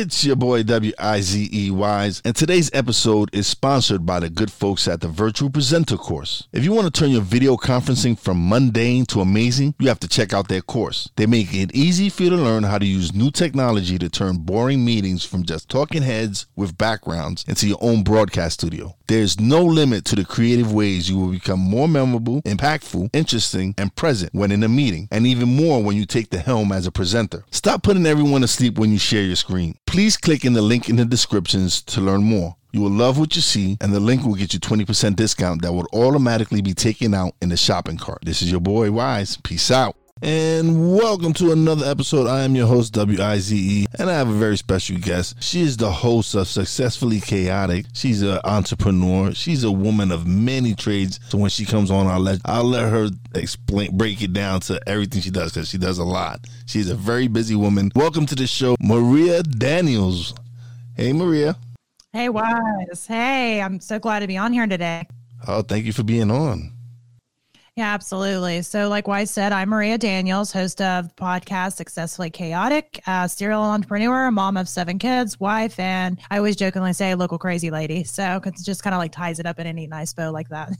It's your boy W I Z E Wise, and today's episode is sponsored by the good folks at the Virtual Presenter course. If you want to turn your video conferencing from mundane to amazing, you have to check out their course. They make it easy for you to learn how to use new technology to turn boring meetings from just talking heads with backgrounds into your own broadcast studio. There's no limit to the creative ways you will become more memorable, impactful, interesting, and present when in a meeting, and even more when you take the helm as a presenter. Stop putting everyone to sleep when you share your screen. Please click in the link in the descriptions to learn more. You will love what you see, and the link will get you 20% discount that will automatically be taken out in the shopping cart. This is your boy Wise. Peace out. And welcome to another episode. I am your host, W I Z E, and I have a very special guest. She is the host of Successfully Chaotic. She's an entrepreneur. She's a woman of many trades. So when she comes on, I'll let I'll let her explain, break it down to everything she does because she does a lot. She's a very busy woman. Welcome to the show, Maria Daniels. Hey, Maria. Hey, Wise. Hey, I'm so glad to be on here today. Oh, thank you for being on. Yeah, absolutely. So, like Wise said, I'm Maria Daniels, host of the podcast Successfully Chaotic, serial entrepreneur, mom of seven kids, wife, and I always jokingly say local crazy lady. So it just kind of like ties it up in a neat, nice bow like that.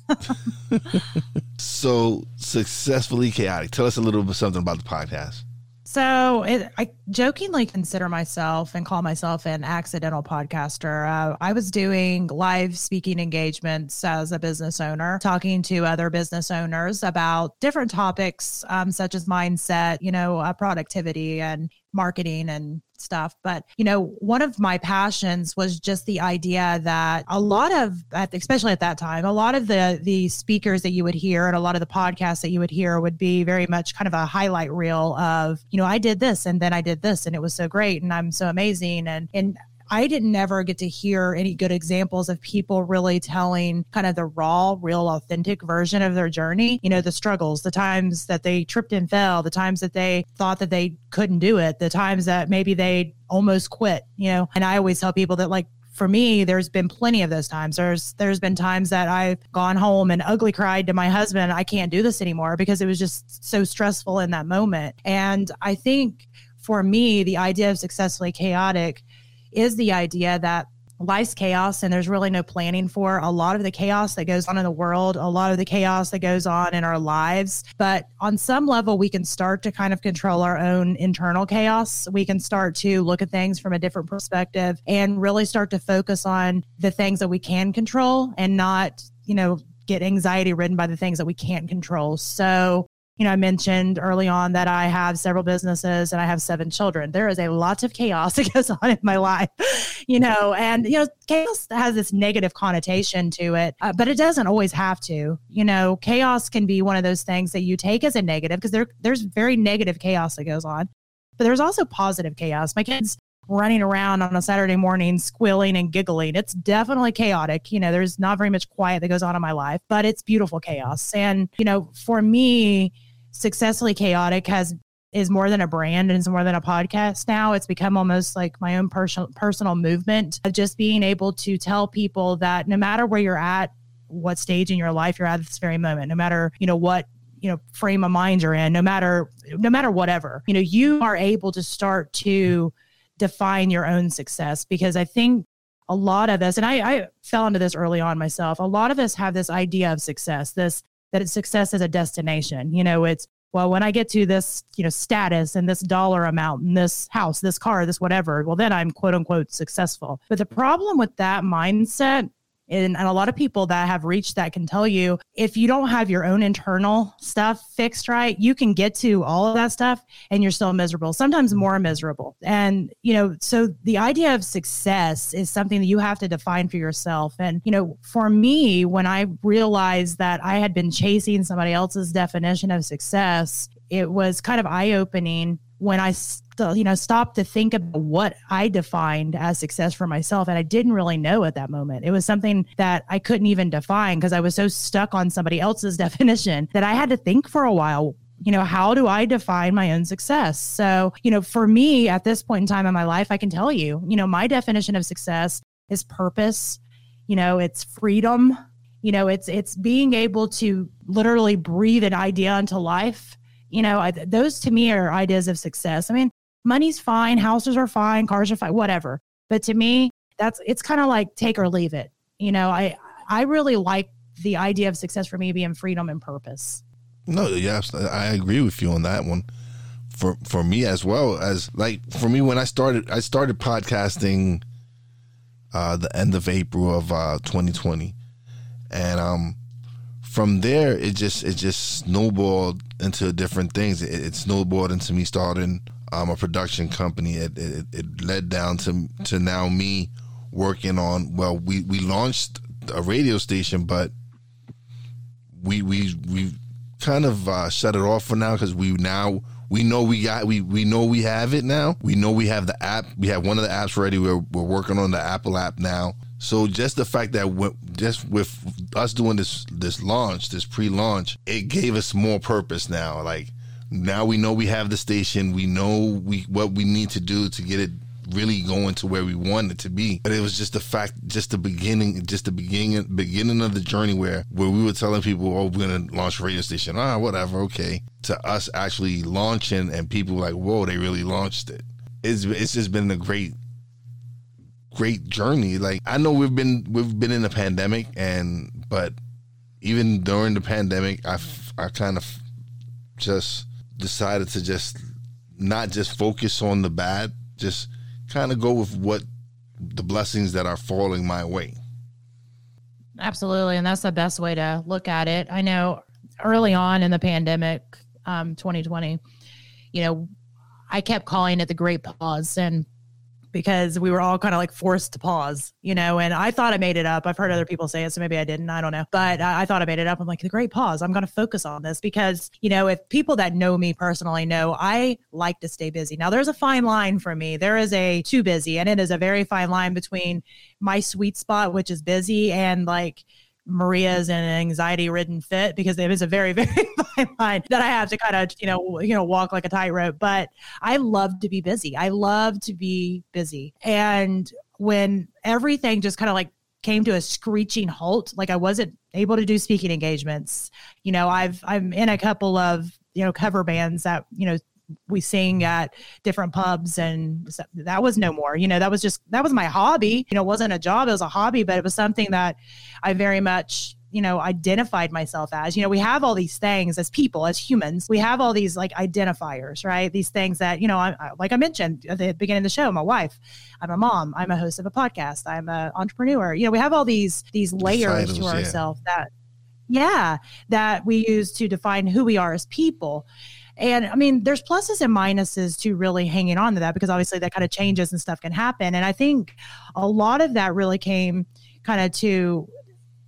so, Successfully Chaotic. Tell us a little bit something about the podcast. So it, I jokingly consider myself and call myself an accidental podcaster. Uh, I was doing live speaking engagements as a business owner, talking to other business owners about different topics um, such as mindset, you know, uh, productivity and marketing and stuff. But, you know, one of my passions was just the idea that a lot of, especially at that time, a lot of the, the speakers that you would hear and a lot of the podcasts that you would hear would be very much kind of a highlight reel of, you know, I did this and then I did this and it was so great and I'm so amazing. And, and I didn't never get to hear any good examples of people really telling kind of the raw, real, authentic version of their journey. You know, the struggles, the times that they tripped and fell, the times that they thought that they couldn't do it, the times that maybe they almost quit, you know. And I always tell people that, like, for me there's been plenty of those times there's there's been times that i've gone home and ugly cried to my husband i can't do this anymore because it was just so stressful in that moment and i think for me the idea of successfully chaotic is the idea that life's chaos and there's really no planning for a lot of the chaos that goes on in the world, a lot of the chaos that goes on in our lives. But on some level, we can start to kind of control our own internal chaos. We can start to look at things from a different perspective and really start to focus on the things that we can control and not, you know, get anxiety ridden by the things that we can't control. So you know, I mentioned early on that I have several businesses and I have seven children. There is a lot of chaos that goes on in my life, you know, and, you know, chaos has this negative connotation to it, uh, but it doesn't always have to. You know, chaos can be one of those things that you take as a negative because there, there's very negative chaos that goes on, but there's also positive chaos. My kids running around on a Saturday morning, squealing and giggling. It's definitely chaotic. You know, there's not very much quiet that goes on in my life, but it's beautiful chaos. And, you know, for me, successfully chaotic has is more than a brand and is more than a podcast now. It's become almost like my own personal personal movement of just being able to tell people that no matter where you're at, what stage in your life you're at this very moment, no matter, you know, what you know frame of mind you're in no matter no matter whatever you know you are able to start to define your own success because i think a lot of us and I, I fell into this early on myself a lot of us have this idea of success this that it's success is a destination. You know, it's well, when I get to this, you know, status and this dollar amount and this house, this car, this whatever, well, then I'm quote unquote successful. But the problem with that mindset And, and a lot of people that have reached that can tell you if you don't have your own internal stuff fixed right, you can get to all of that stuff and you're still miserable, sometimes more miserable. And, you know, so the idea of success is something that you have to define for yourself. And, you know, for me, when I realized that I had been chasing somebody else's definition of success, it was kind of eye opening when I st- you know stopped to think about what I defined as success for myself and I didn't really know at that moment. It was something that I couldn't even define because I was so stuck on somebody else's definition that I had to think for a while you know, how do I define my own success? So, you know, for me at this point in time in my life, I can tell you, you know, my definition of success is purpose, you know, it's freedom, you know, it's it's being able to literally breathe an idea into life you know, I, those to me are ideas of success. I mean, money's fine, houses are fine, cars are fine, whatever. But to me, that's it's kind of like take or leave it. You know, I I really like the idea of success for me being freedom and purpose. No, yes, I agree with you on that one. For for me as well as like for me when I started I started podcasting uh the end of April of uh 2020. And um from there it just it just snowballed into different things. It, it snowballed into me starting um, a production company. It, it, it led down to to now me working on well we we launched a radio station but we we we kind of uh, shut it off for now because we now we know we got we we know we have it now. We know we have the app. We have one of the apps ready. We're, we're working on the apple app now so just the fact that just with us doing this this launch, this pre-launch, it gave us more purpose now. Like now we know we have the station, we know we what we need to do to get it really going to where we want it to be. But it was just the fact, just the beginning, just the beginning, beginning of the journey where where we were telling people, "Oh, we're gonna launch a radio station." Ah, whatever, okay. To us actually launching and people like, "Whoa, they really launched it." It's it's just been a great great journey. Like I know we've been we've been in a pandemic, and but even during the pandemic, I I kind of just decided to just not just focus on the bad, just kind of go with what the blessings that are falling my way. Absolutely, and that's the best way to look at it. I know early on in the pandemic, um, 2020, you know, I kept calling it the great pause, and because we were all kind of like forced to pause, you know. And I thought I made it up. I've heard other people say it, so maybe I didn't. I don't know. But I, I thought I made it up. I'm like, the great pause. I'm going to focus on this because, you know, if people that know me personally know I like to stay busy. Now, there's a fine line for me. There is a too busy, and it is a very fine line between my sweet spot, which is busy, and like, Maria's in an anxiety ridden fit because it is a very, very fine line that I have to kind of, you know, you know, walk like a tightrope. But I love to be busy. I love to be busy. And when everything just kind of like came to a screeching halt, like I wasn't able to do speaking engagements, you know, I've I'm in a couple of, you know, cover bands that, you know, we sing at different pubs and that was no more. You know that was just that was my hobby. You know it wasn't a job it was a hobby but it was something that i very much you know identified myself as. You know we have all these things as people as humans. We have all these like identifiers right? These things that you know I, I, like i mentioned at the beginning of the show I'm a wife i'm a mom i'm a host of a podcast i'm an entrepreneur. You know we have all these these layers Titles, to ourselves yeah. that yeah that we use to define who we are as people and I mean, there's pluses and minuses to really hanging on to that because obviously that kind of changes and stuff can happen. And I think a lot of that really came kind of to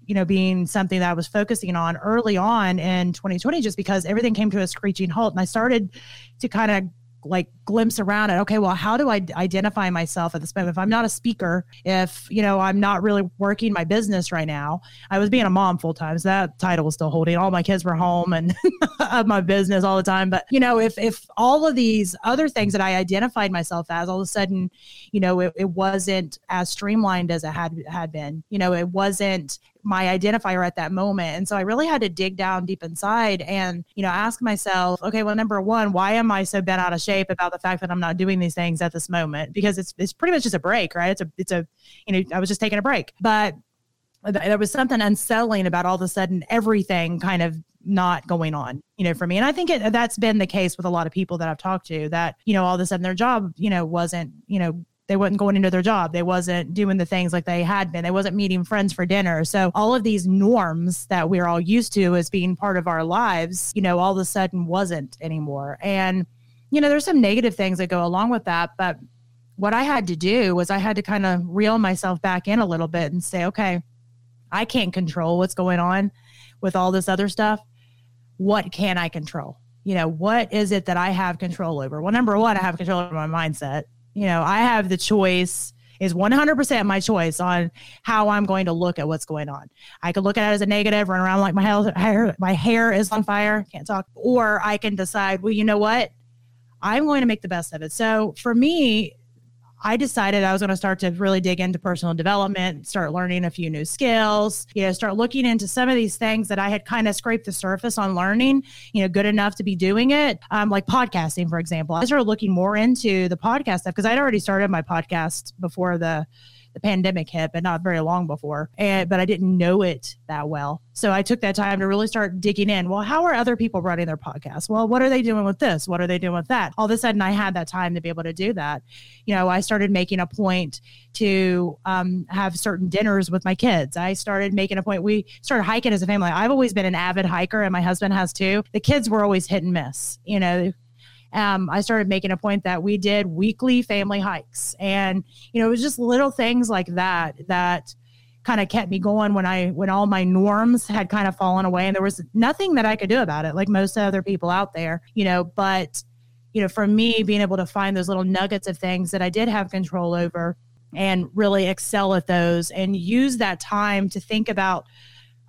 you know being something that I was focusing on early on in 2020 just because everything came to a screeching halt and I started to kind of like glimpse around it. Okay well how do i identify myself at this moment? If i'm not a speaker if you know i'm not really working my business right now i was being a mom full time so that title was still holding. All my kids were home and of my business all the time. But you know if if all of these other things that i identified myself as all of a sudden you know it, it wasn't as streamlined as it had had been you know it wasn't my identifier at that moment. And so I really had to dig down deep inside and, you know, ask myself, okay, well, number one, why am I so bent out of shape about the fact that I'm not doing these things at this moment? Because it's it's pretty much just a break, right? It's a it's a you know, I was just taking a break. But there was something unsettling about all of a sudden everything kind of not going on, you know, for me. And I think it, that's been the case with a lot of people that I've talked to that, you know, all of a sudden their job, you know, wasn't, you know, they wasn't going into their job. They wasn't doing the things like they had been. They wasn't meeting friends for dinner. So all of these norms that we're all used to as being part of our lives, you know, all of a sudden wasn't anymore. And, you know, there's some negative things that go along with that. But what I had to do was I had to kind of reel myself back in a little bit and say, okay, I can't control what's going on with all this other stuff. What can I control? You know, what is it that I have control over? Well, number one, I have control over my mindset. You know, I have the choice is 100% my choice on how I'm going to look at what's going on. I could look at it as a negative, run around like my hair, my hair is on fire, can't talk, or I can decide, well, you know what? I'm going to make the best of it. So for me, I decided I was going to start to really dig into personal development, start learning a few new skills, you know, start looking into some of these things that I had kind of scraped the surface on learning, you know, good enough to be doing it. Um, like podcasting, for example. I started looking more into the podcast stuff because I'd already started my podcast before the the pandemic hit, but not very long before. And but I didn't know it that well. So I took that time to really start digging in. Well, how are other people running their podcasts? Well, what are they doing with this? What are they doing with that? All of a sudden I had that time to be able to do that. You know, I started making a point to um, have certain dinners with my kids. I started making a point. We started hiking as a family. I've always been an avid hiker and my husband has too. The kids were always hit and miss. You know, um, I started making a point that we did weekly family hikes. And, you know, it was just little things like that that kind of kept me going when I when all my norms had kind of fallen away and there was nothing that I could do about it like most other people out there you know but you know for me being able to find those little nuggets of things that I did have control over and really excel at those and use that time to think about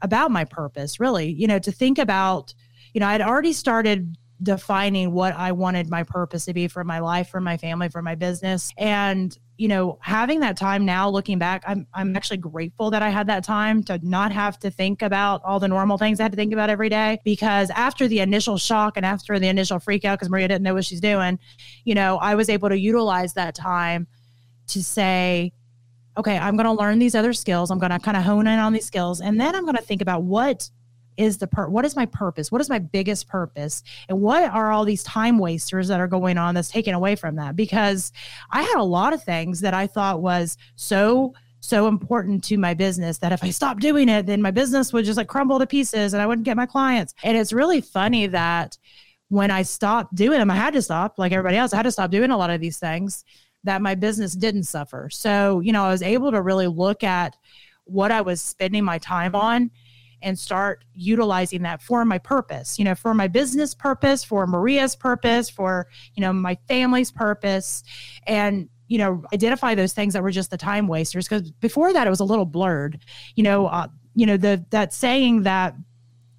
about my purpose really you know to think about you know I'd already started defining what I wanted my purpose to be for my life, for my family, for my business. And, you know, having that time now looking back, I'm I'm actually grateful that I had that time to not have to think about all the normal things I had to think about every day. Because after the initial shock and after the initial freak out, because Maria didn't know what she's doing, you know, I was able to utilize that time to say, okay, I'm going to learn these other skills. I'm going to kind of hone in on these skills. And then I'm going to think about what is the per what is my purpose? What is my biggest purpose? And what are all these time wasters that are going on that's taken away from that? Because i had a lot of things that i thought was so so important to my business that if i stopped doing it then my business would just like crumble to pieces and i wouldn't get my clients. And it's really funny that when i stopped doing them i had to stop like everybody else i had to stop doing a lot of these things that my business didn't suffer. So you know i was able to really look at what i was spending my time on and start utilizing that for my purpose, you know, for my business purpose, for Maria's purpose, for, you know, my family's purpose. And, you know, identify those things that were just the time wasters. Because before that, it was a little blurred. You know, uh, you know, the that saying that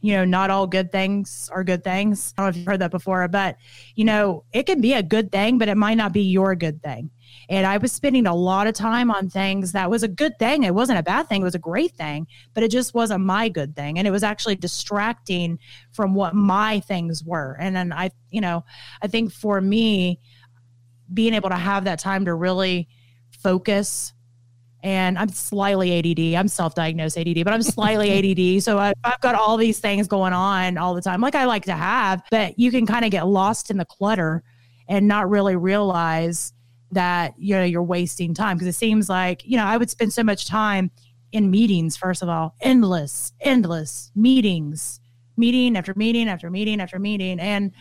you know, not all good things are good things. I don't know if you've heard that before, but you know, it can be a good thing, but it might not be your good thing. And I was spending a lot of time on things that was a good thing. It wasn't a bad thing, it was a great thing, but it just wasn't my good thing. And it was actually distracting from what my things were. And then I, you know, I think for me, being able to have that time to really focus and I'm slightly ADD. I'm self-diagnosed ADD, but I'm slightly ADD. So I've, I've, got all these things going on all the time, like I like to have. But you can kind of get lost in the clutter and not really realize that you know you're wasting time. Because it seems like you know I would spend so much time in meetings first of all endless endless meetings meeting after meeting after meeting after meeting. And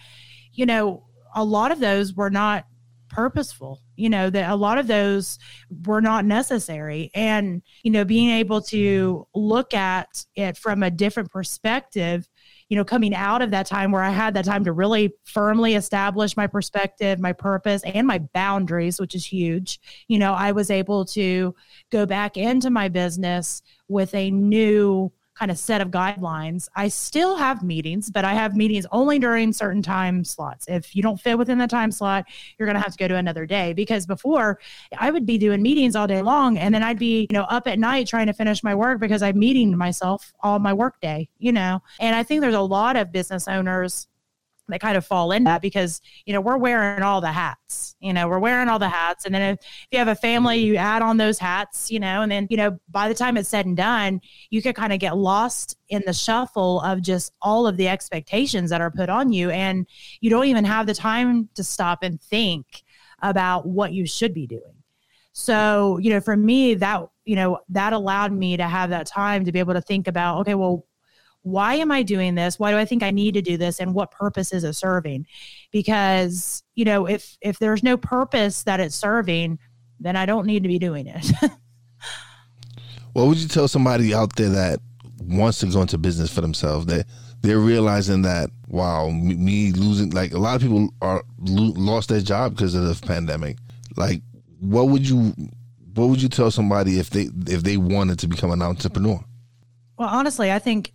you know a lot of those were not purposeful you know that a lot of those were not necessary. And you know being able to look at it from a different perspective you know, coming out of that time where I had that time to really firmly establish my perspective, my purpose, and my boundaries, which is huge, you know, I was able to go back into my business with a new of set of guidelines. I still have meetings, but I have meetings only during certain time slots. If you don't fit within the time slot, you're going to have to go to another day because before I would be doing meetings all day long and then I'd be, you know, up at night trying to finish my work because I'm meeting myself all my work day, you know. And I think there's a lot of business owners that kind of fall in that because you know we're wearing all the hats you know we're wearing all the hats. And then if, if you have a family you add on those hats you know and then you know by the time it's said and done you could kind of get lost in the shuffle of just all of the expectations that are put on you. And you don't even have the time to stop and think about what you should be doing. So, you know, for me, that, you know, that allowed me to have that time to be able to think about, okay, well, why am I doing this? Why do I think I need to do this? And what purpose is it serving? Because, you know, if if there's no purpose that it's serving, then I don't need to be doing it. what would you tell somebody out there that wants to go into business for themselves that they're realizing that wow me, losing like a lot of people are lost their job because of the pandemic like what would you what would you tell somebody if they if they wanted to become an entrepreneur well honestly i think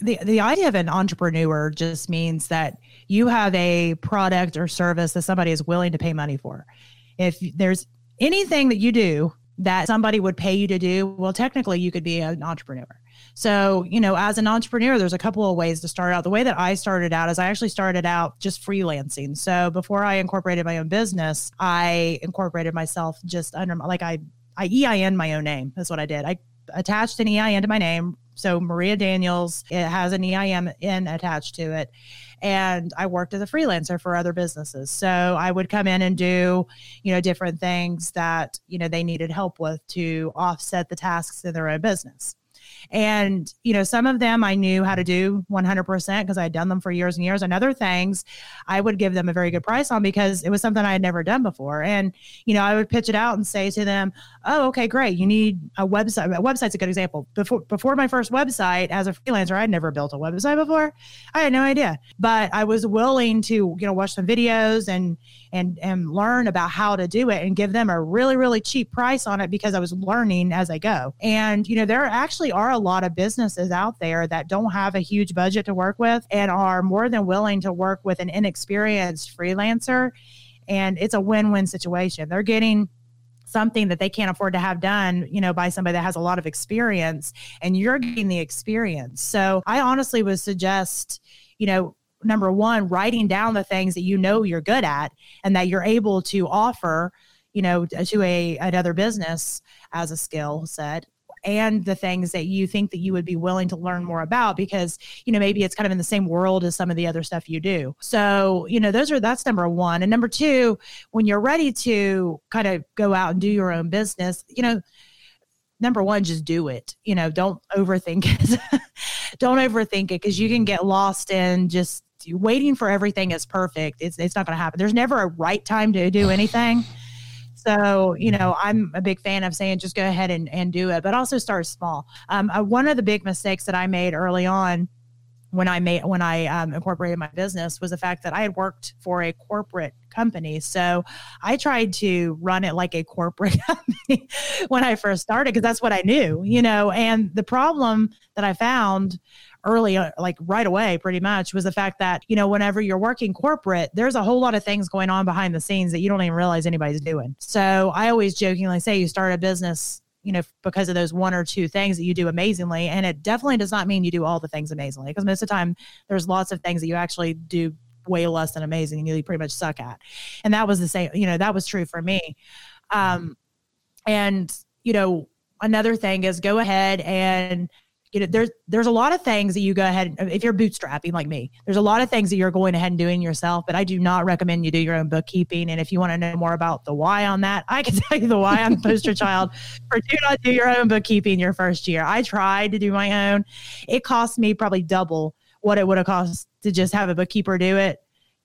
the the idea of an entrepreneur just means that you have a product or service that somebody is willing to pay money for. If there's anything that you do that somebody would pay you to do, well, technically you could be an entrepreneur. So, you know, as an entrepreneur, there's a couple of ways to start out. The way that I started out is I actually started out just freelancing. So before I incorporated my own business, I incorporated myself just under like I I EIN my own name. That's what I did. I attached an EIN to my name, so Maria Daniels, it has an EIN in attached to it. And I worked as a freelancer for other businesses. So I would come in and do, you know, different things that, you know, they needed help with to offset the tasks in their own business. And, you know, some of them I knew how to do 100% because I had done them for years and years. And other things I would give them a very good price on because it was something I had never done before. And, you know, I would pitch it out and say to them, oh, okay, great. You need a website. A website's a good example. Before, before my first website as a freelancer, I'd never built a website before. I had no idea, but I was willing to, you know, watch some videos and, and and learn about how to do it and give them a really really cheap price on it because I was learning as I go. And you know there actually are a lot of businesses out there that don't have a huge budget to work with and are more than willing to work with an inexperienced freelancer and it's a win-win situation. They're getting something that they can't afford to have done, you know, by somebody that has a lot of experience and you're getting the experience. So I honestly would suggest, you know, number one, writing down the things that you know you're good at and that you're able to offer, you know, to a another business as a skill set and the things that you think that you would be willing to learn more about because you know maybe it's kind of in the same world as some of the other stuff you do so you know those are that's number one and number two when you're ready to kind of go out and do your own business you know number one just do it you know don't overthink it don't overthink it because you can get lost in just waiting for everything is perfect. It's it's not going to happen. There's never a right time to do anything. So, you know, I'm a big fan of saying just go ahead and, and do it, but also start small. Um, uh, one of the big mistakes that I made early on when I made when I um, incorporated my business was the fact that I had worked for a corporate company. So I tried to run it like a corporate company when I first started because that's what I knew, you know. And the problem that I found early, uh, like right away, pretty much, was the fact that, you know, whenever you're working corporate, there's a whole lot of things going on behind the scenes that you don't even realize anybody's doing. So I always jokingly say you start a business you know, because of those one or two things that you do amazingly. And it definitely does not mean you do all the things amazingly because most of the time there's lots of things that you actually do way less than amazing and you pretty much suck at. And that was the same, you know, that was true for me. Um, and, you know, another thing is go ahead and you know there's there's a lot of things that you go ahead if you're bootstrapping like me there's a lot of things that you're going ahead and doing yourself but i do not recommend you do your own bookkeeping. And if you want to know more about the why on that i can tell you the why i'm poster child. For do not do your own bookkeeping your first year. I tried to do my own. It cost me probably double what it would have cost to just have a bookkeeper do it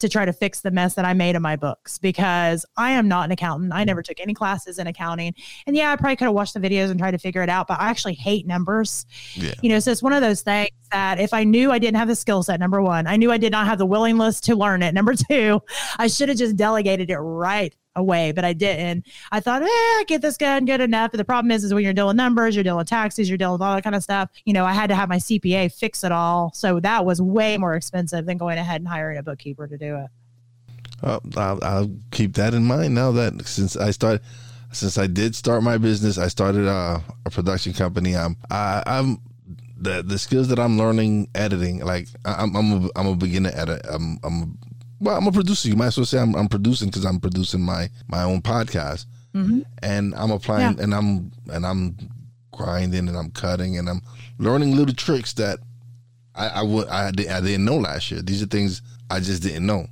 to try to fix the mess that I made in my books because I am not an accountant. I never took any classes in accounting. And yeah, I probably could have watched the videos and tried to figure it out, but I actually hate numbers. Yeah. You know, so it's one of those things that if I knew I didn't have the skill set, number one, I knew I did not have the willingness to learn it. Number two, I should have just delegated it right away, but I didn't. I thought, eh, I get this good, good enough. But the problem is, is when you're dealing numbers, you're dealing taxes, you're dealing with all that kind of stuff. You know, I had to have my CPA fix it all, so that was way more expensive than going ahead and hiring a bookkeeper to do it. Uh, I'll, I'll, keep that in mind now that since I started, since I did start my business, I started a, a production company. I'm, I, I'm the the skills that I'm learning editing. Like I'm, I'm a, I'm a beginner it. I'm, I'm well, I'm a producer. You might as well say I'm, I'm producing because I'm producing my my own podcast, mm-hmm. and I'm applying, yeah. and I'm and I'm grinding, and I'm cutting, and I'm learning little tricks that I I, would, I, I didn't know last year. These are things I just didn't know,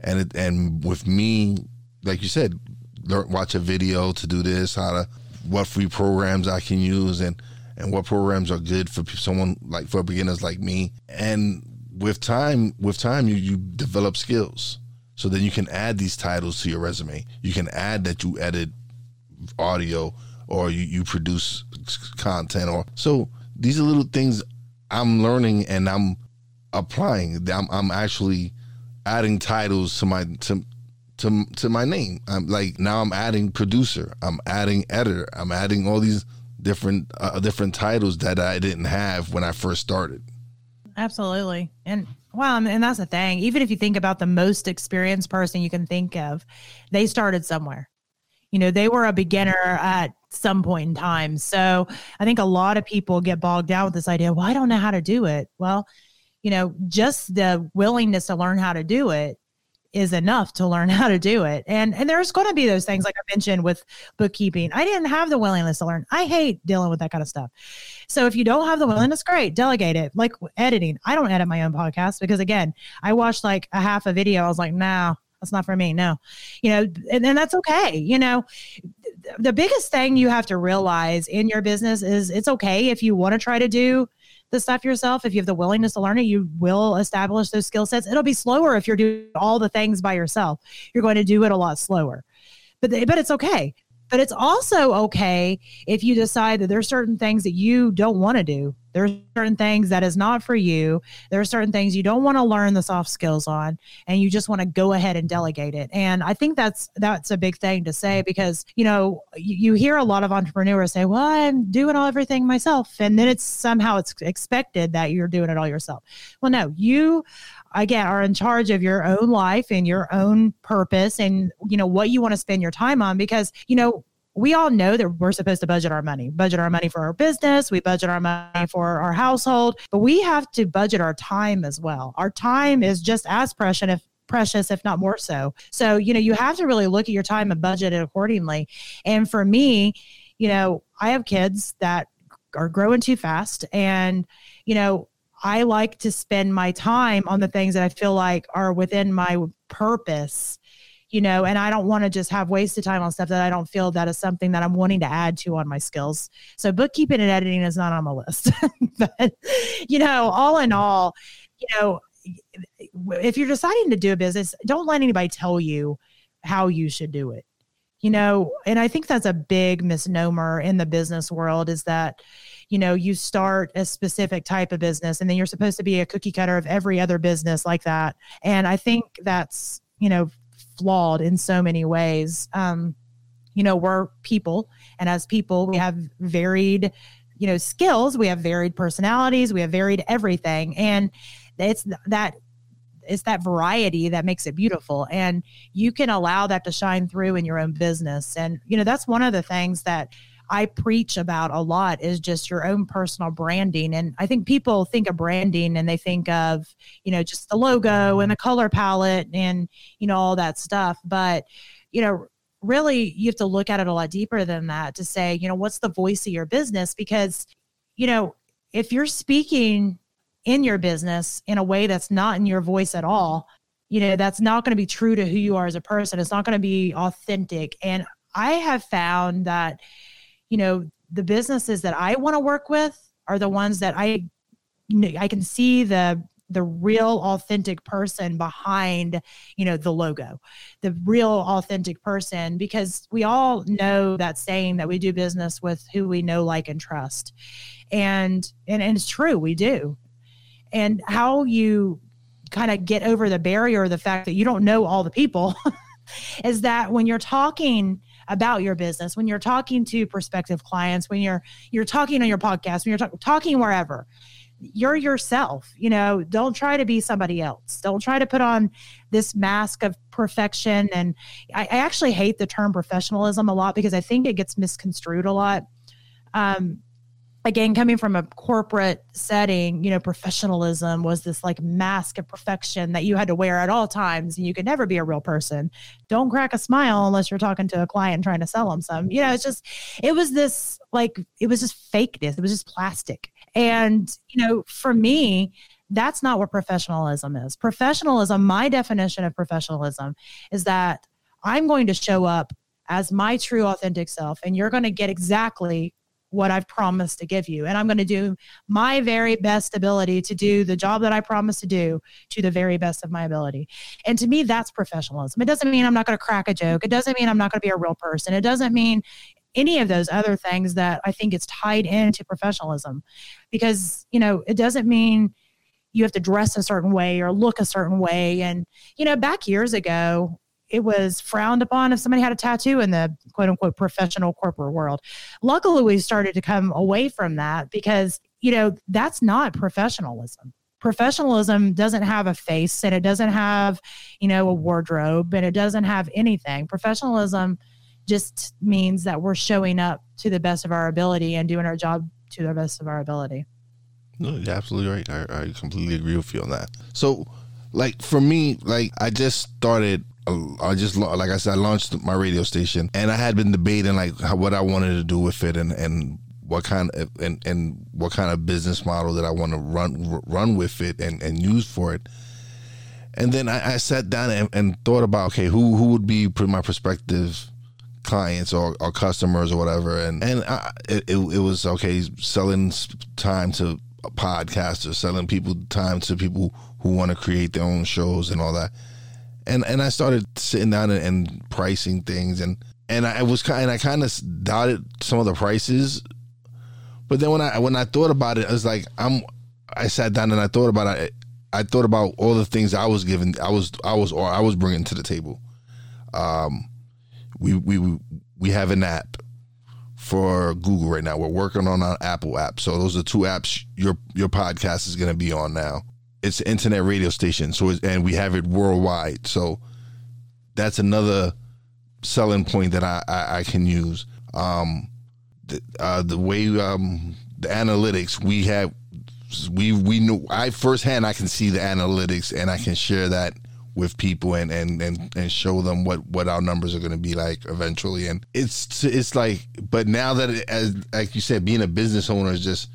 and it, and with me, like you said, learn, watch a video to do this, how to, what free programs I can use, and and what programs are good for someone like for beginners like me. And with time, with time, you you develop skills. So then you can add these titles to your resume. You can add that you edit audio or you, you produce content or so these are little things I'm learning and I'm applying. I'm, I'm actually adding titles to my to to to my name. I'm like now I'm adding producer. I'm adding editor. I'm adding all these different uh, different titles that I didn't have when I first started. Absolutely, and well, and that's the thing. Even if you think about the most experienced person you can think of, they started somewhere. You know, they were a beginner at some point in time. So I think a lot of people get bogged down with this idea. Well, I don't know how to do it. Well, you know, just the willingness to learn how to do it is enough to learn how to do it. And and there's going to be those things like I mentioned with bookkeeping. I didn't have the willingness to learn. I hate dealing with that kind of stuff. So if you don't have the willingness, great, delegate it. Like editing. I don't edit my own podcast because again, I watched like a half a video. I was like, nah, that's not for me. No. You know, and, and that's okay. You know, the biggest thing you have to realize in your business is it's okay if you want to try to do the stuff yourself. If you have the willingness to learn it, you will establish those skill sets. It'll be slower if you're doing all the things by yourself. You're going to do it a lot slower. But, but it's okay. But it's also okay if you decide that there's certain things that you don't want to do there's certain things that is not for you. There are certain things you don't want to learn the soft skills on, and you just want to go ahead and delegate it. And I think that's that's a big thing to say because you know you, you hear a lot of entrepreneurs say, "Well, I'm doing all everything myself," and then it's somehow it's expected that you're doing it all yourself. Well, no, you again are in charge of your own life and your own purpose and you know what you want to spend your time on because you know we all know that we're supposed to budget our money, budget our money for our business, we budget our money for our household, but we have to budget our time as well. Our time is just as precious if precious if not more so. So, you know, you have to really look at your time and budget it accordingly. And for me, you know, I have kids that are growing too fast and, you know, I like to spend my time on the things that I feel like are within my purpose you know, and I don't want to just have wasted time on stuff that I don't feel that is something that I'm wanting to add to on my skills. So bookkeeping and editing is not on my list. but, you know, all in all, you know, if you're deciding to do a business, don't let anybody tell you how you should do it. You know, and I think that's a big misnomer in the business world is that, you know, you start a specific type of business and then you're supposed to be a cookie cutter of every other business like that. And I think that's, you know, flawed in so many ways. Um, you know, we're people, and as people, we have varied, you know, skills. We have varied personalities. We have varied everything, and it's that it's that variety that makes it beautiful and you can allow that to shine through in your own business and you know that's one of the things that I preach about a lot is just your own personal branding. And I think people think of branding and they think of, you know, just the logo and the color palette and, you know, all that stuff. But, you know, really you have to look at it a lot deeper than that to say, you know, what's the voice of your business? Because, you know, if you're speaking in your business in a way that's not in your voice at all, you know, that's not going to be true to who you are as a person. It's not going to be authentic. And I have found that you know, the businesses that I want to work with are the ones that I I can see the the real authentic person behind you know the logo the real authentic person because we all know that saying that we do business with who we know like and trust. And and, and it's true we do. And how you kind of get over the barrier of the fact that you don't know all the people is that when you're talking about your business, when you're talking to prospective clients, when you're you're talking on your podcast, when you're talk, talking wherever, you're yourself. You know, don't try to be somebody else. Don't try to put on this mask of perfection. And I, I actually hate the term professionalism a lot because I think it gets misconstrued a lot. Um, again coming from a corporate setting you know professionalism was this like mask of perfection that you had to wear at all times and you could never be a real person. Don't crack a smile unless you're talking to a client trying to sell them some. You know it's just it was this like it was just fakeness. It was just plastic. And you know for me that's not what professionalism is. Professionalism my definition of professionalism is that i'm going to show up as my true authentic self and you're going to get exactly what I've promised to give you. And I'm going to do my very best ability to do the job that I promised to do to the very best of my ability. And to me, that's professionalism. It doesn't mean I'm not going to crack a joke. It doesn't mean I'm not going to be a real person. It doesn't mean any of those other things that I think is tied into professionalism because, you know, it doesn't mean you have to dress a certain way or look a certain way. And, you know, back years ago, it was frowned upon if somebody had a tattoo in the quote unquote professional corporate world. Luckily, we started to come away from that because, you know, that's not professionalism. Professionalism doesn't have a face and it doesn't have, you know, a wardrobe and it doesn't have anything. Professionalism just means that we're showing up to the best of our ability and doing our job to the best of our ability. No, you're absolutely right. I, I completely agree with you on that. So, like for me, like I just started I just like I said, I launched my radio station, and I had been debating like how, what I wanted to do with it, and and what kind of and and what kind of business model that I want to run run with it and and use for it. And then I, I sat down and, and, thought about okay, who who would be my prospective clients or, or customers or whatever, and and I, it, it it was okay selling time to podcasters, selling people time to people who want to create their own shows and all that and and I started sitting down and, and pricing things, and and I was kind, I kind of doubted some of the prices, but then when I when I thought about it, I was like, I'm. I sat down and I thought about it. I thought about all the things I was given. I was I was I was bringing to the table. Um, we we we have an app for Google right now. We're working on an Apple app. So those are two apps your your podcast is going to be on now it's an internet radio station. So and we have it worldwide. So that's another selling point that I I, I can use. Um, the, uh, the way um, the analytics we have we we know I firsthand I can see the analytics and I can share that with people and and and, and show them what what our numbers are going to be like eventually and it's it's like but now that it, as like you said being a business owner is just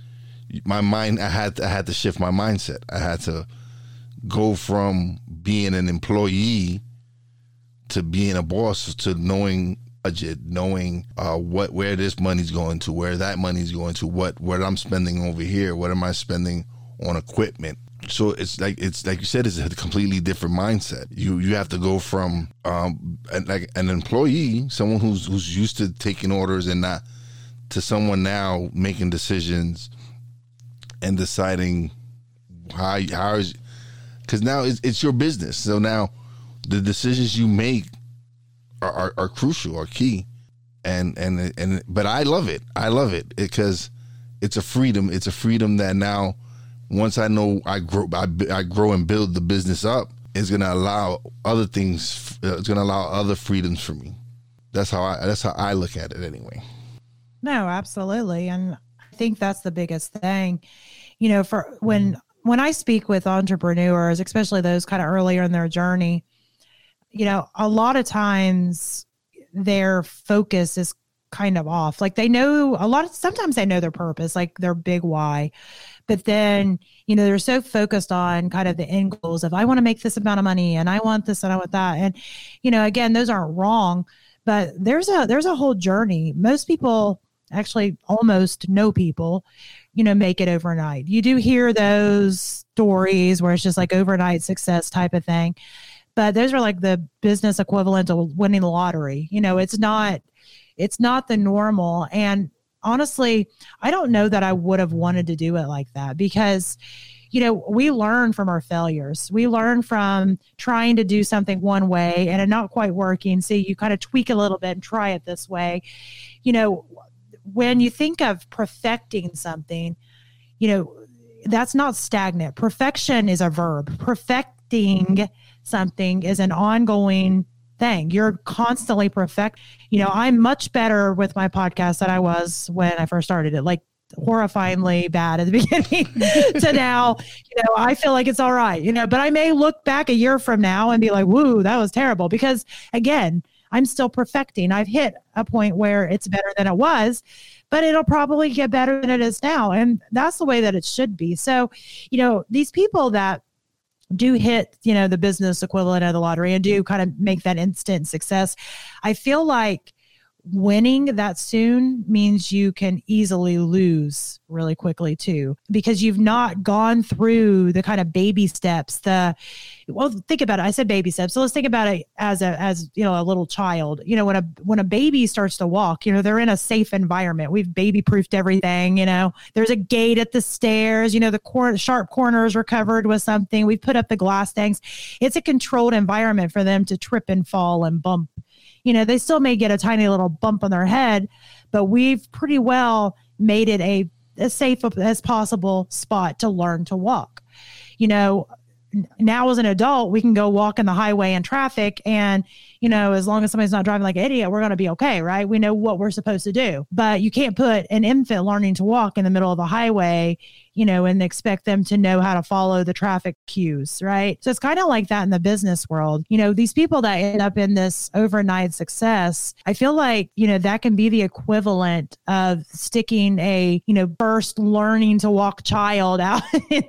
my mind I had I had to shift my mindset. I had to go from being an employee to being a boss to knowing budget, knowing uh, what where this money's going to, where that money's going to, what what I'm spending over here, what am I spending on equipment. So it's like it's like you said, it's a completely different mindset. You you have to go from um like an employee, someone who's who's used to taking orders and not to someone now making decisions and deciding how how is because now it's, it's your business. So now the decisions you make are, are, are crucial, are key, and and and but I love it. I love it because it's a freedom. It's a freedom that now once I know I grow I, I grow and build the business up, it's gonna allow other things. Uh, it's gonna allow other freedoms for me. That's how I. That's how I look at it anyway. No, absolutely, and think that's the biggest thing you know, for when mm-hmm. when I speak with entrepreneurs, especially those kind of earlier in their journey, you know, a lot of times their focus is kind of off. Like they know a lot of sometimes they know their purpose, like their big why. But then, you know, they're so focused on kind of the end goals of I want to make this amount of money and I want this and I want that. And, you know, again, those aren't wrong, but there's a there's a whole journey. Most people actually almost no people you know, make it overnight. You do hear those stories where it's just like overnight success type of thing. But those are like the business equivalent of winning the lottery. You know, it's not it's not the normal and honestly, I don't know that I would have wanted to do it like that because you know, we learn from our failures. We learn from trying to do something one way and it not quite working. So you kind of tweak a little bit and try it this way. You know, when you think of perfecting something, you know, that's not stagnant. Perfection is a verb. Perfecting something is an ongoing thing. You're constantly perfect. You know, I'm much better with my podcast than I was when I first started it. Like horrifyingly bad at the beginning to now, you know, I feel like it's all right, you know, but I may look back a year from now and be like, woo, that was terrible. Because again, I'm still perfecting. I've hit a point where it's better than it was, but it'll probably get better than it is now. And that's the way that it should be. So, you know, these people that do hit, you know, the business equivalent of the lottery and do kind of make that instant success, I feel like winning that soon means you can easily lose really quickly too because you've not gone through the kind of baby steps the well think about it. I said baby steps. So let's think about it as a as you know a little child. You know when a when a baby starts to walk you know they're in a safe environment. We've baby proofed everything you know. There's a gate at the stairs you know the cor- sharp corners are covered with something. We've put up the glass things. It's a controlled environment for them to trip and fall and bump you know, they still may get a tiny little bump on their head, but we've pretty well made it a as safe as possible spot to learn to walk. You know, now as an adult, we can go walk in the highway and traffic and you know, as long as somebody's not driving like an idiot, we're going to be okay, right? We know what we're supposed to do. But you can't put an infant learning to walk in the middle of a highway, you know, and expect them to know how to follow the traffic cues, right? So it's kind of like that in the business world. You know, these people that end up in this overnight success, I feel like, you know, that can be the equivalent of sticking a, you know, first learning to walk child out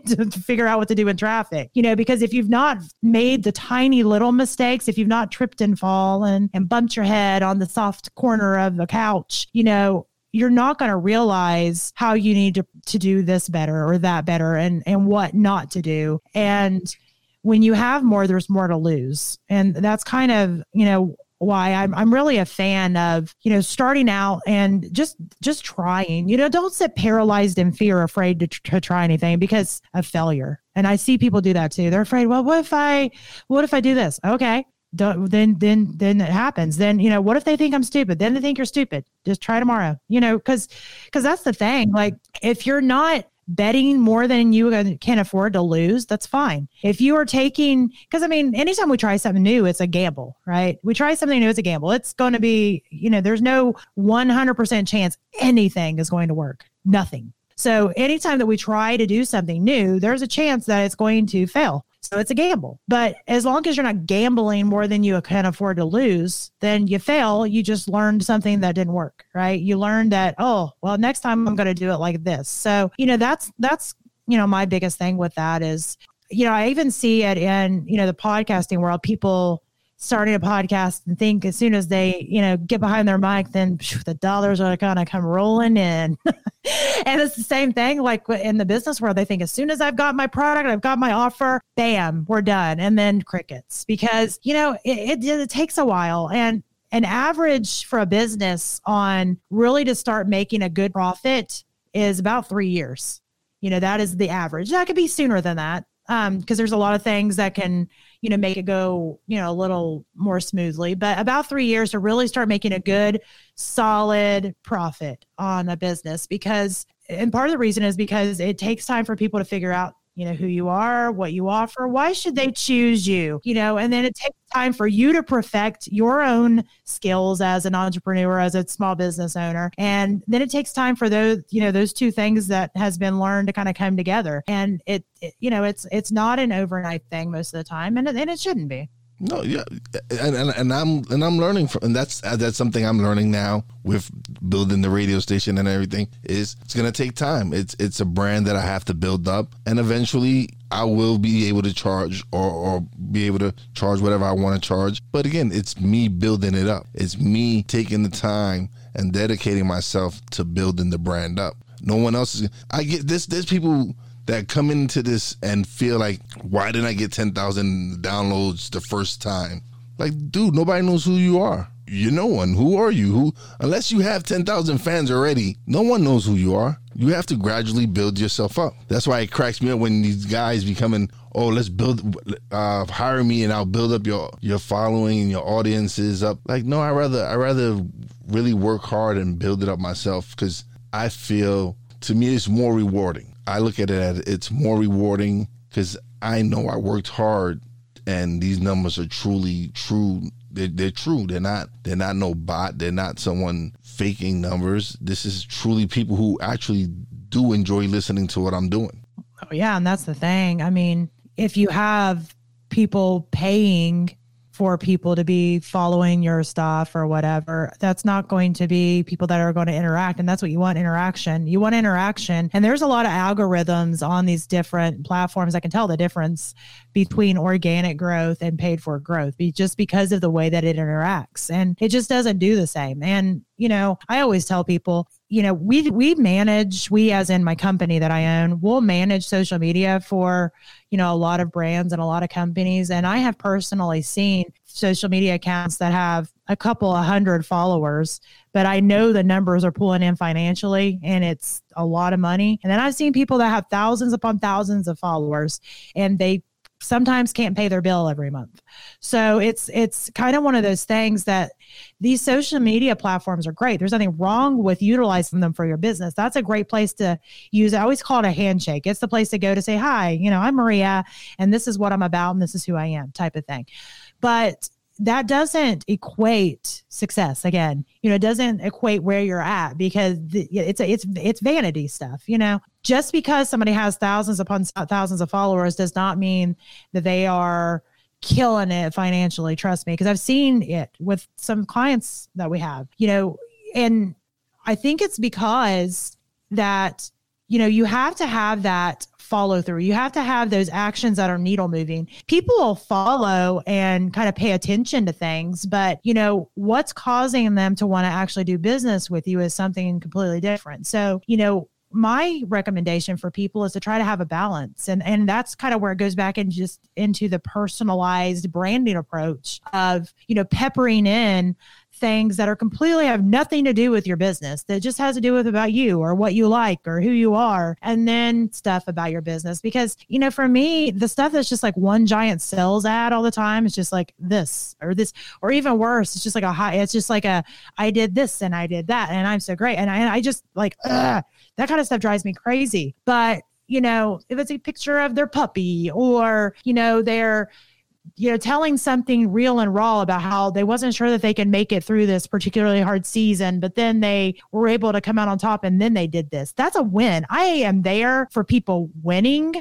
to figure out what to do in traffic, you know, because if you've not made the tiny little mistakes, if you've not tripped and fallen and bumped your head on the soft corner of the couch, you know, you're not going to realize how you need to, to do this better or that better and, and what not to do. And when you have more, there's more to lose. And that's kind of, you know, why I'm I'm really a fan of, you know, starting out and just just trying. You know, don't sit paralyzed in fear, afraid to, to try anything because of failure. And I see people do that too. They're afraid, well, what if I what if I do this? Okay then then then it happens. Then you know what if they think i'm stupid? Then they think you're stupid. Just try tomorrow you know because because that's the thing. Like if you're not betting more than you can afford to lose that's fine. If you are taking because i mean anytime we try something new it's a gamble right? We try something new it's a gamble. It's going to be you know there's no 100% chance anything is going to work. Nothing. So anytime that we try to do something new there's a chance that it's going to fail so it's a gamble. But as long as you're not gambling more than you can afford to lose, then you fail. You just learned something that didn't work, right? You learned that, oh, well, next time I'm going to do it like this. So, you know, that's, that's, you know, my biggest thing with that is, you know, I even see it in, you know, the podcasting world, people starting a podcast and think as soon as they, you know, get behind their mic, then phew, the dollars are going to come rolling in. and it's the same thing like in the business world. They think as soon as I've got my product, I've got my offer, bam, we're done. And then crickets because, you know, it, it, it takes a while. And an average for a business on really to start making a good profit is about three years. You know, that is the average. That could be sooner than that um because there's a lot of things that can you know make it go you know a little more smoothly. But about three years to really start making a good solid profit on a business because and part of the reason is because it takes time for people to figure out you know who you are what you offer why should they mm-hmm. choose you you know and then it takes time for you to perfect your own skills as an entrepreneur as a small business owner and then it takes time for those you know those two things that has been learned to kind of come together and it, it you know it's it's not an overnight thing most of the time and, and it shouldn't be no, yeah, and, and and I'm and I'm learning from, and that's uh, that's something I'm learning now with building the radio station and everything. Is it's gonna take time. It's it's a brand that I have to build up, and eventually I will be able to charge or or be able to charge whatever I want to charge. But again, it's me building it up. It's me taking the time and dedicating myself to building the brand up. No one else is. I get this. There's people that come into this and feel like, why didn't I get 10,000 downloads the first time? Like, dude, nobody knows who you are. You're no one. Who are you? Who, unless you have 10,000 fans already, no one knows who you are. You have to gradually build yourself up. That's why it cracks me up when these guys becoming, oh, let's build, uh, hire me and I'll build up your, your following and your audiences up. Like, no, I rather, I rather really work hard and build it up myself because I feel to me it's more rewarding I look at it as it's more rewarding because I know I worked hard and these numbers are truly true. They're, they're, true. They're not. They're not no bot. They're not someone faking numbers. This is truly people who actually do enjoy listening to what I'm doing. Oh yeah, and that's the thing. I mean, if you have people paying for people to be following your stuff or whatever. That's not going to be people that are going to interact. And that's what you want interaction. You want interaction. And there's a lot of algorithms on these different platforms. I can tell the difference between organic growth and paid for growth just because of the way that it interacts. And it just doesn't do the same. And, you know, I always tell people, you know, we we manage, we as in my company that I own, we'll manage social media for, you know, a lot of brands and a lot of companies. And I have personally seen social media accounts that have a couple of hundred followers, but I know the numbers are pulling in financially and it's a lot of money. And then I've seen people that have thousands upon thousands of followers and they sometimes can't pay their bill every month. So it's it's kind of one of those things that these social media platforms are great. There's nothing wrong with utilizing them for your business. That's a great place to use. I always call it a handshake. It's the place to go to say, "Hi, you know, I'm Maria and this is what I'm about and this is who I am," type of thing. But that doesn't equate success again. You know it doesn't equate where you're at because it's a, it's it's vanity stuff you know? Just because somebody has thousands upon uh, thousands of followers does not mean that they are killing it financially trust me because i've seen it with some clients that we have you know? And i think it's because that you know you have to have that follow through. You have to have those actions that are needle moving. People will follow and kind of pay attention to things, but you know, what's causing them to want to actually do business with you is something completely different. So, you know, my recommendation for people is to try to have a balance and and that's kind of where it goes back and just into the personalized branding approach of you know peppering in things that are completely have nothing to do with your business that just has to do with about you or what you like or who you are and then stuff about your business. Because you know for me the stuff that's just like one giant sales ad all the time is just like this or this or even worse it's just like a high it's just like a i did this and i did that and i'm so great. And i, I just like ugh, that kind of stuff drives me crazy. But you know if it's a picture of their puppy or you know their you know telling something real and raw about how they wasn't sure that they could make it through this particularly hard season but then they were able to come out on top and then they did this. That's a win. I am there for people winning.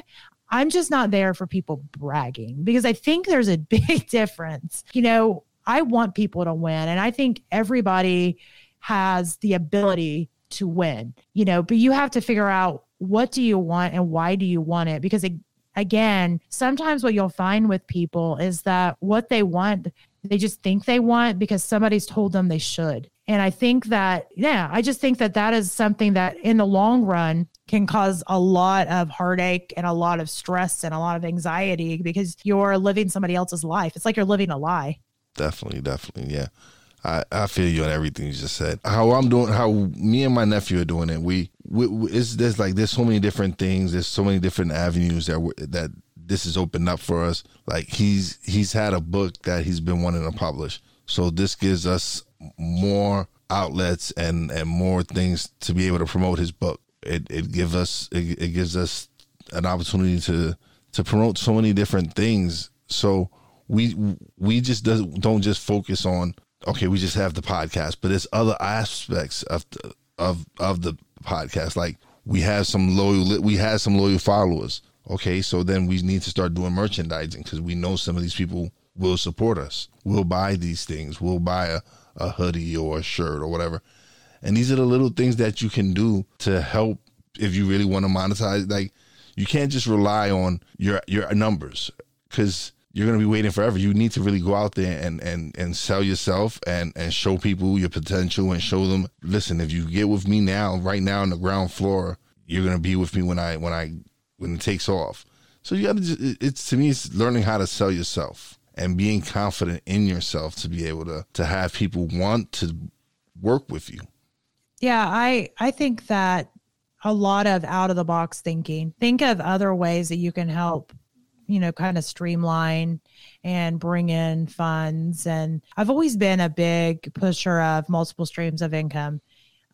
I'm just not there for people bragging because i think there's a big difference. You know i want people to win and i think everybody has the ability to win you know but you have to figure out what do you want and why do you want it because it again, sometimes what you'll find with people is that what they want, they just think they want because somebody's told them they should. And I think that, yeah, I just think that that is something that in the long run can cause a lot of heartache and a lot of stress and a lot of anxiety because you're living somebody else's life. It's like you're living a lie. Definitely, definitely. Yeah. I, I feel you on everything you just said. How I'm doing, how me and my nephew are doing it. We, we, it's there's like there's so many different things. There's so many different avenues that that this is opened up for us. Like he's he's had a book that he's been wanting to publish. So this gives us more outlets and and more things to be able to promote his book. It it gives us it, it gives us an opportunity to to promote so many different things. So we we just does, don't just focus on okay, we just have the podcast, but there's other aspects of the, of of the podcast. Like we have some loyal, we have some loyal followers. Okay, so then we need to start doing merchandising because we know some of these people will support us. We'll buy these things. We'll buy a, a hoodie or a shirt or whatever. And these are the little things that you can do to help if you really want to monetize. Like you can't just rely on your your numbers because you're going to be waiting forever. You need to really go out there and, and, and sell yourself and, and show people your potential and show them, listen, if you get with me now, right now on the ground floor, you're going to be with me when I, when I, when it takes off. So you got to, it's to me, it's learning how to sell yourself and being confident in yourself to be able to, to have people want to work with you. Yeah. I, I think that a lot of out of the box thinking, think of other ways that you can help you know, kind of streamline and bring in funds. And I've always been a big pusher of multiple streams of income,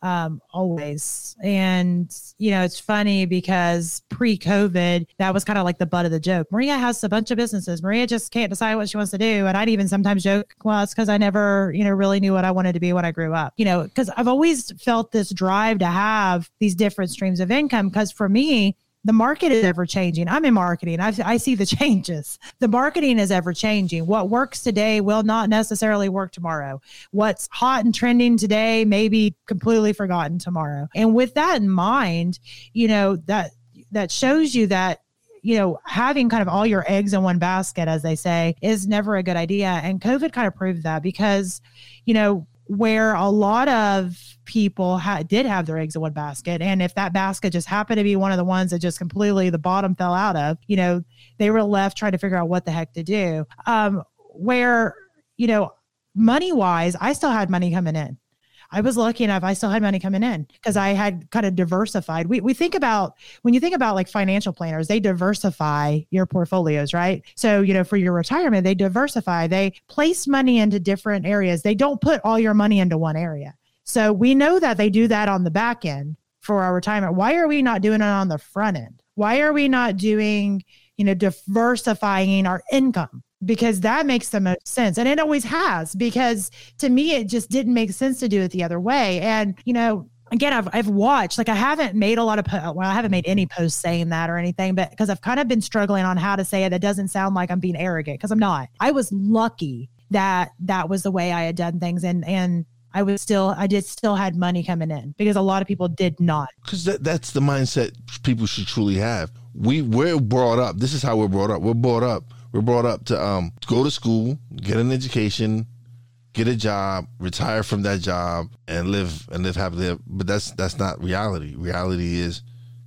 um, always. And, you know, it's funny because pre COVID, that was kind of like the butt of the joke. Maria has a bunch of businesses. Maria just can't decide what she wants to do. And I'd even sometimes joke, well, it's because I never, you know, really knew what I wanted to be when I grew up, you know, because I've always felt this drive to have these different streams of income. Because for me, the market is ever changing. I'm in marketing. I, I see the changes. The marketing is ever changing. What works today will not necessarily work tomorrow. What's hot and trending today may be completely forgotten tomorrow. And with that in mind, you know, that that shows you that you know, having kind of all your eggs in one basket, as they say, is never a good idea. And COVID kind of proved that because, you know, where a lot of people ha- did have their eggs in one basket. And if that basket just happened to be one of the ones that just completely the bottom fell out of, you know, they were left trying to figure out what the heck to do. Um, where, you know, money wise, I still had money coming in. I was lucky enough. I still had money coming in because I had kind of diversified. We, we think about when you think about like financial planners, they diversify your portfolios, right? So, you know, for your retirement, they diversify, they place money into different areas. They don't put all your money into one area. So we know that they do that on the back end for our retirement. Why are we not doing it on the front end? Why are we not doing, you know, diversifying our income? because that makes the most sense. And it always has, because to me, it just didn't make sense to do it the other way. And, you know, again, I've, I've watched, like, I haven't made a lot of, po- well, I haven't made any posts saying that or anything, but because I've kind of been struggling on how to say it, that doesn't sound like I'm being arrogant because I'm not. I was lucky that that was the way I had done things. And, and, I was still, I did still had money coming in because a lot of people did not. Because that, that's the mindset people should truly have. We we're brought up. This is how we're brought up. We're brought up we're brought up to um, go to school, get an education, get a job, retire from that job, and live and live happily. But that's that's not reality. Reality is,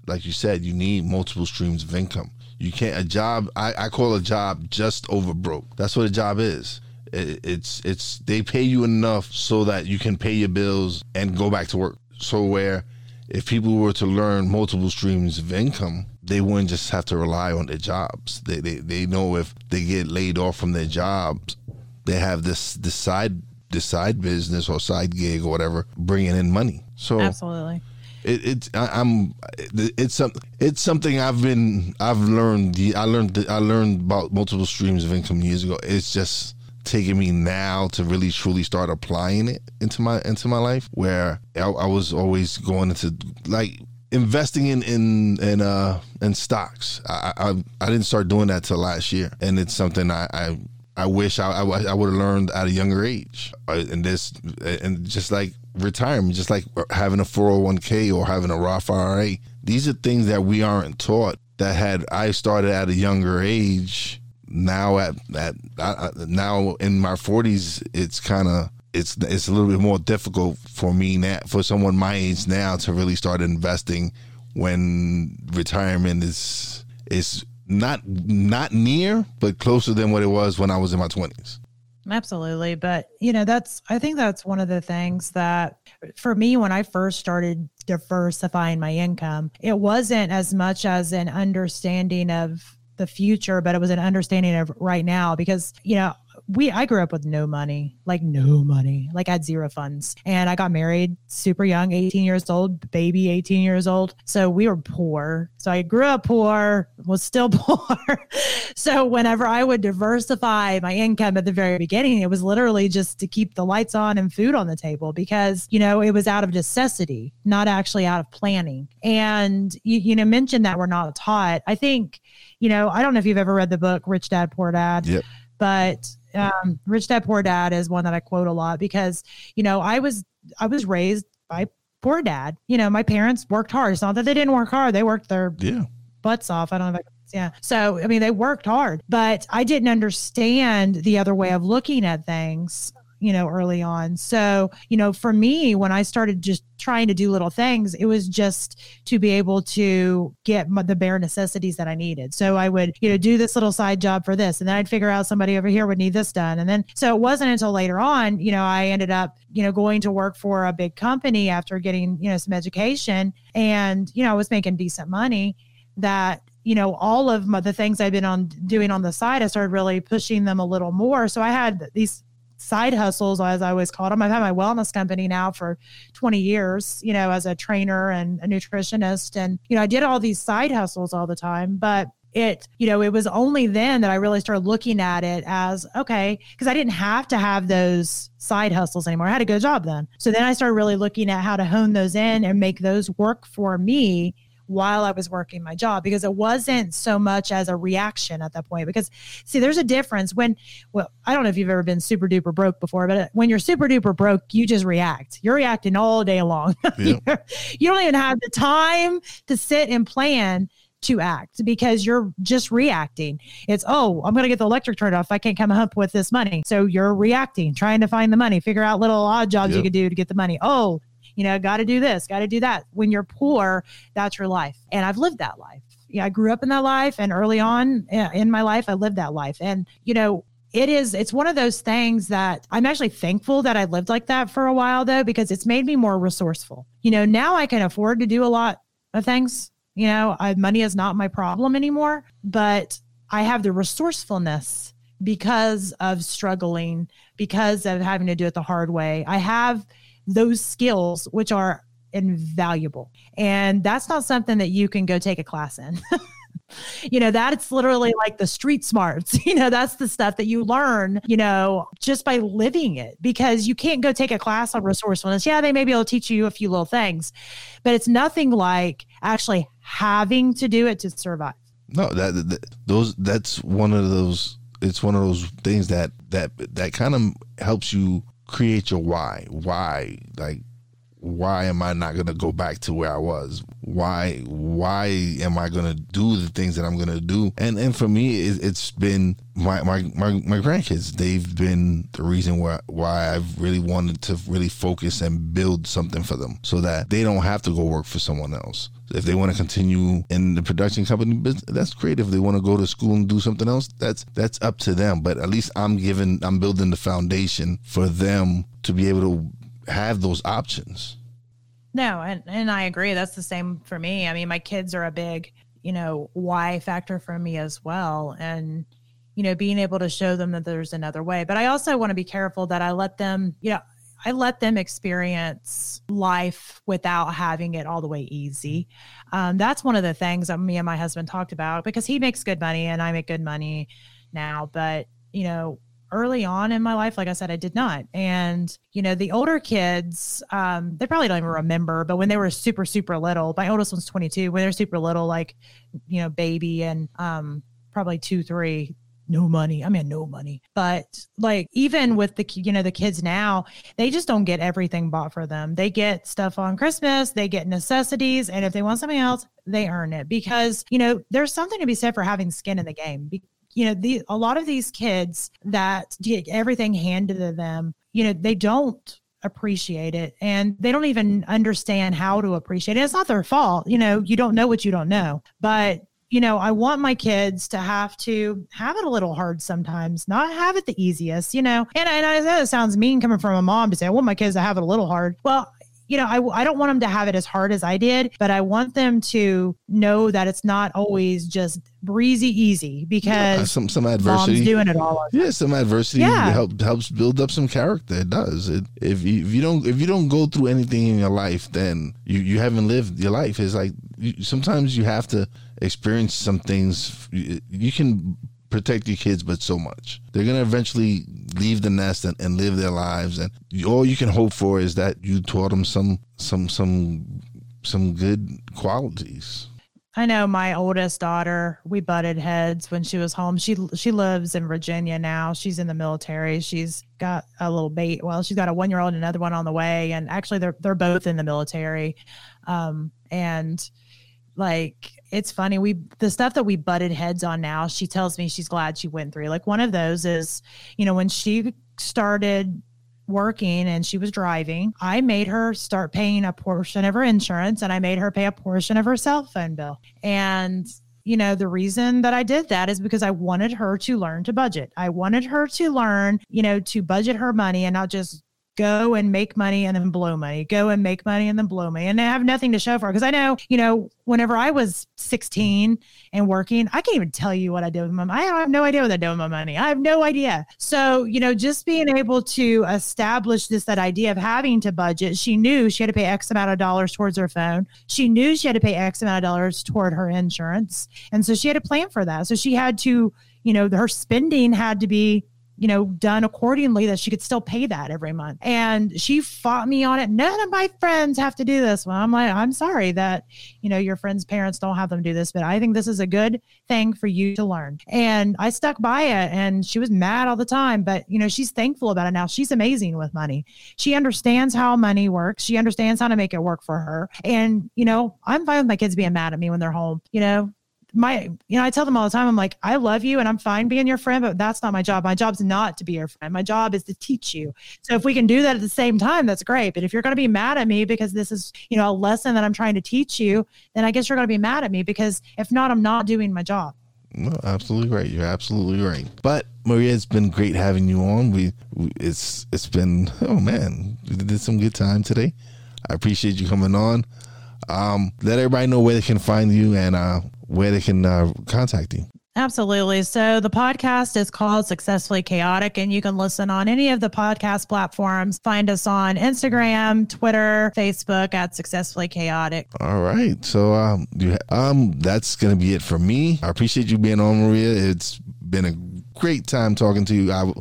like you said, you need multiple streams of income. You can't a job. I, I call a job just over broke. That's what a job is. It, it's it's they pay you enough so that you can pay your bills and go back to work. So where if people were to learn multiple streams of income, they wouldn't just have to rely on their jobs. They, they they know if they get laid off from their jobs, they have this this side this side business or side gig or whatever bringing in money. So absolutely. It, it's I, am it's some it's something I've been I've learned I learned I learned about multiple streams of income years ago. It's just taking me now to really truly start applying it into my into my life where I, I was always going into like investing in in in uh in stocks. I I, I didn't start doing that till last year, and it's something I. I I wish I, I, I would have learned at a younger age, uh, and this, and just like retirement, just like having a 401k or having a Roth IRA. These are things that we aren't taught. That had I started at a younger age, now at at now in my 40s, it's kind of it's it's a little bit more difficult for me now for someone my age now to really start investing when retirement is is not not near but closer than what it was when I was in my 20s. Absolutely, but you know that's I think that's one of the things that for me when I first started diversifying my income, it wasn't as much as an understanding of the future, but it was an understanding of right now because, you know, we I grew up with no money, like no money, like I had zero funds. And I got married super young, 18 years old, baby 18 years old. So we were poor. So I grew up poor, was still poor. so whenever I would diversify my income at the very beginning, it was literally just to keep the lights on and food on the table because, you know, it was out of necessity, not actually out of planning. And you, you know, mentioned that we're not taught. I think, you know, I don't know if you've ever read the book Rich Dad Poor Dad. Yep. But um, Rich Dad Poor Dad is one that I quote a lot because you know I was I was raised by poor dad. You know, my parents worked hard. It's not that they didn't work hard; they worked their yeah. butts off. I don't know if I yeah. So, I mean, they worked hard, but I didn't understand the other way of looking at things you know, early on. So, you know, for me, when I started just trying to do little things, it was just to be able to get the bare necessities that I needed. So I would, you know, do this little side job for this, and then I'd figure out somebody over here would need this done. And then, so it wasn't until later on, you know, I ended up, you know, going to work for a big company after getting, you know, some education and, you know, I was making decent money that you know all of my, the things i've been on doing on the side i started really pushing them a little more so i had these side hustles, as I always called them. I've had my wellness company now for 20 years, you know, as a trainer and a nutritionist. And, you know, I did all these side hustles all the time, but it, you know, it was only then that I really started looking at it as okay, because I didn't have to have those side hustles anymore. I had a good job then. So then I started really looking at how to hone those in and make those work for me while I was working my job because it wasn't so much as a reaction at that point. Because see, there's a difference when, well, I don't know if you've ever been super duper broke before, but uh, when you're super duper broke, you just react. You're reacting all day long. Yep. you don't even have the time to sit and plan to act because you're just reacting. It's, oh, I'm going to get the electric turned off. I can't come up with this money. So you're reacting, trying to find the money, figure out little odd jobs yep. you could do to get the money. Oh, you know, got to do this, got to do that. When you're poor, that's your life. And I've lived that life. Yeah, I grew up in that life. And early on in my life, I lived that life. And, you know, it is it's one of those things that i'm actually thankful that i lived like that for a while though because it's made me more resourceful you know now i can afford to do a lot of things you know, I, money is not my problem anymore, but I have the resourcefulness because of struggling, because of having to do it the hard way. I have those skills, which are invaluable. And that's not something that you can go take a class in. you know that's literally like the street smarts you know that's the stuff that you learn you know just by living it because you can't go take a class on resourcefulness yeah they may be able to teach you a few little things but it's nothing like actually having to do it to survive no that, that those that's one of those it's one of those things that that that kind of helps you create your why? Why? Like why am I not going to go back to where I was? Why why am I going to do the things that I'm going to do? And and for me, it, has been my, my my my grandkids. They've been the reason why why I've really wanted to really focus and build something for them, so that they don't have to go work for someone else. If they want to continue in the production company business, that's great. If they want to go to school and do something else, that's that's up to them. But at least I'm giving, I'm building the foundation for them to be able to have those options. No, and and I agree. That's the same for me. I mean, my kids are a big, you know, why factor for me as well, and you know, being able to show them that there's another way. But I also want to be careful that I let them, you know, I let them experience life without having it all the way easy. Um, that's one of the things that me and my husband talked about because he makes good money and I make good money now. But you know, early on in my life, like I said, I did not. And, you know, the older kids, um, they probably don't even remember, but when they were super, super little, my oldest one's 22, when they're super little, like, you know, baby and um, probably two, three, no money. I mean, no money. But like, even with the, you know, the kids now, they just don't get everything bought for them. They get stuff on Christmas, they get necessities. And if they want something else, they earn it because, you know, there's something to be said for having skin in the game you know, the a lot of these kids that get everything handed to them, you know, they don't appreciate it and they don't even understand how to appreciate it. It's not their fault. You know, you don't know what you don't know. But you know, I want my kids to have to have it a little hard sometimes, not have it the easiest, you know. And, and I know it sounds mean coming from a mom to say, I want my kids to have it a little hard. Well, you know, I, I don't want them to have it as hard as I did, but I want them to know that it's not always just breezy easy uh, because yeah, some some adversity mom's doing it all. Yeah, some adversity yeah. help, helps build up some character. It does. It, if you if you don't if you don't go through anything in your life, then you you haven't lived your life. It's like you, sometimes you have to experience some things. You, you can protect your kids, but so much. They're gonna eventually leave the nest and, and live their lives, and all you can hope for is that you taught them some some some some good qualities. I know my oldest daughter, we butted heads when she was home. She she lives in Virginia now. She's in the military. She's got a little bait. Well, she's got a one year old and another one on the way. And actually they're they're both in the military. Um, and like it's funny we the stuff that we butted heads on now she tells me she's glad she went through. Like one of those is you know when she started working and she was driving i made her start paying a portion of her insurance and i made her pay a portion of her cell phone bill. And you know the reason that i did that is because i wanted her to learn to budget. I wanted her to learn you know to budget her money and not just go and make money and then blow money, go and make money and then blow money. And I have nothing to show for it. Because I know, you know, whenever I was 16 and working, I can't even tell you what I did with my money. I have no idea what I did with my money. I have no idea. So, you know, just being able to establish this, that idea of having to budget, she knew she had to pay X amount of dollars towards her phone. She knew she had to pay X amount of dollars toward her insurance. And so she had a plan for that. So she had to, you know, her spending had to be you know, done accordingly that she could still pay that every month. And she fought me on it. None of my friends have to do this. Well, I'm like, I'm sorry that, you know, your friends' parents don't have them do this, but I think this is a good thing for you to learn. And I stuck by it and she was mad all the time, but, you know, she's thankful about it now. She's amazing with money. She understands how money works. She understands how to make it work for her. And, you know, I'm fine with my kids being mad at me when they're home. You know, my you know i tell them all the time i'm like i love you and i'm fine being your friend but that's not my job my job's not to be your friend my job is to teach you so if we can do that at the same time that's great but if you're going to be mad at me because this is you know a lesson that i'm trying to teach you then i guess you're going to be mad at me because if not i'm not doing my job no, absolutely right. You're absolutely right. But Maria, it's been great having you on. We, we, it's it's been oh man, we did some good time today. I appreciate you coming on. Um, let everybody know where they can find you and uh, where they can uh, contact you. Absolutely. So the podcast is called Successfully Chaotic, and you can listen on any of the podcast platforms. Find us on Instagram, Twitter, Facebook at Successfully Chaotic. All right. So um, you, um, that's gonna be it for me. I appreciate you being on, Maria. It's been a great time talking to you. I,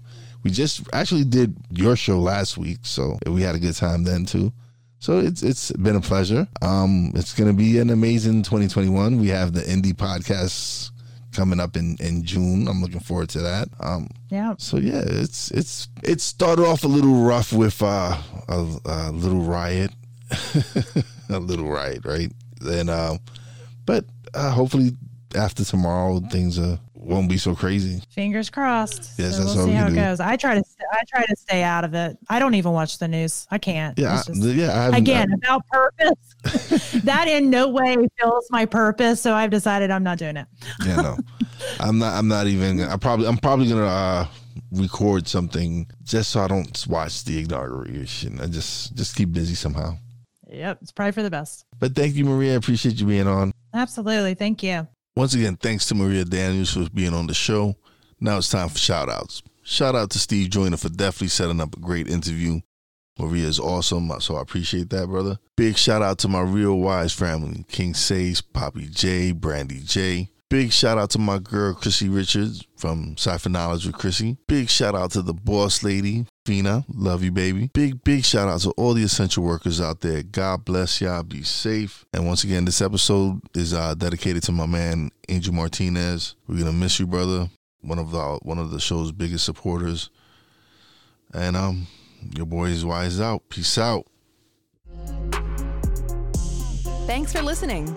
we just actually did your show last week, so we had a good time then too. So it's it's been a pleasure. Um, it's going to be an amazing 2021. We have the indie podcasts coming up in in June. I'm looking forward to that. Um, yeah. So yeah, it's it's it started off a little rough with uh, a, a little riot, a little riot, right? And um, but uh, hopefully after tomorrow things are won't be so crazy. Fingers crossed. Yes, so that's we'll see we how it do. goes. I try to I try to stay out of it. I don't even watch the news. I can't. Yeah, It's I, yeah. I again about purpose. that in no way fills my purpose. So I've decided I'm not doing it. yeah, no, I'm not. I'm not even. I probably. I'm probably gonna uh, record something just so I don't watch the inauguration. I just just keep busy somehow. Yep, it's probably for the best. But thank you, Maria. I appreciate you being on. Absolutely. Thank you. Once again, thanks to Maria Daniels for being on the show. Now it's time for shout outs. Shout out to Steve Joyner for definitely setting up a great interview. Maria is awesome, so I appreciate that, brother. Big shout out to my real wise family King Sage, Poppy J, Brandy J. Big shout out to my girl, Chrissy Richards from Cypher Knowledge with Chrissy. Big shout out to the boss lady, Fina. Love you, baby. Big, big shout out to all the essential workers out there. God bless y'all. Be safe. And once again, this episode is uh, dedicated to my man, Angel Martinez. We're to miss you, brother. One of the one of the show's biggest supporters. And um, your boy is wise out. Peace out. Thanks for listening.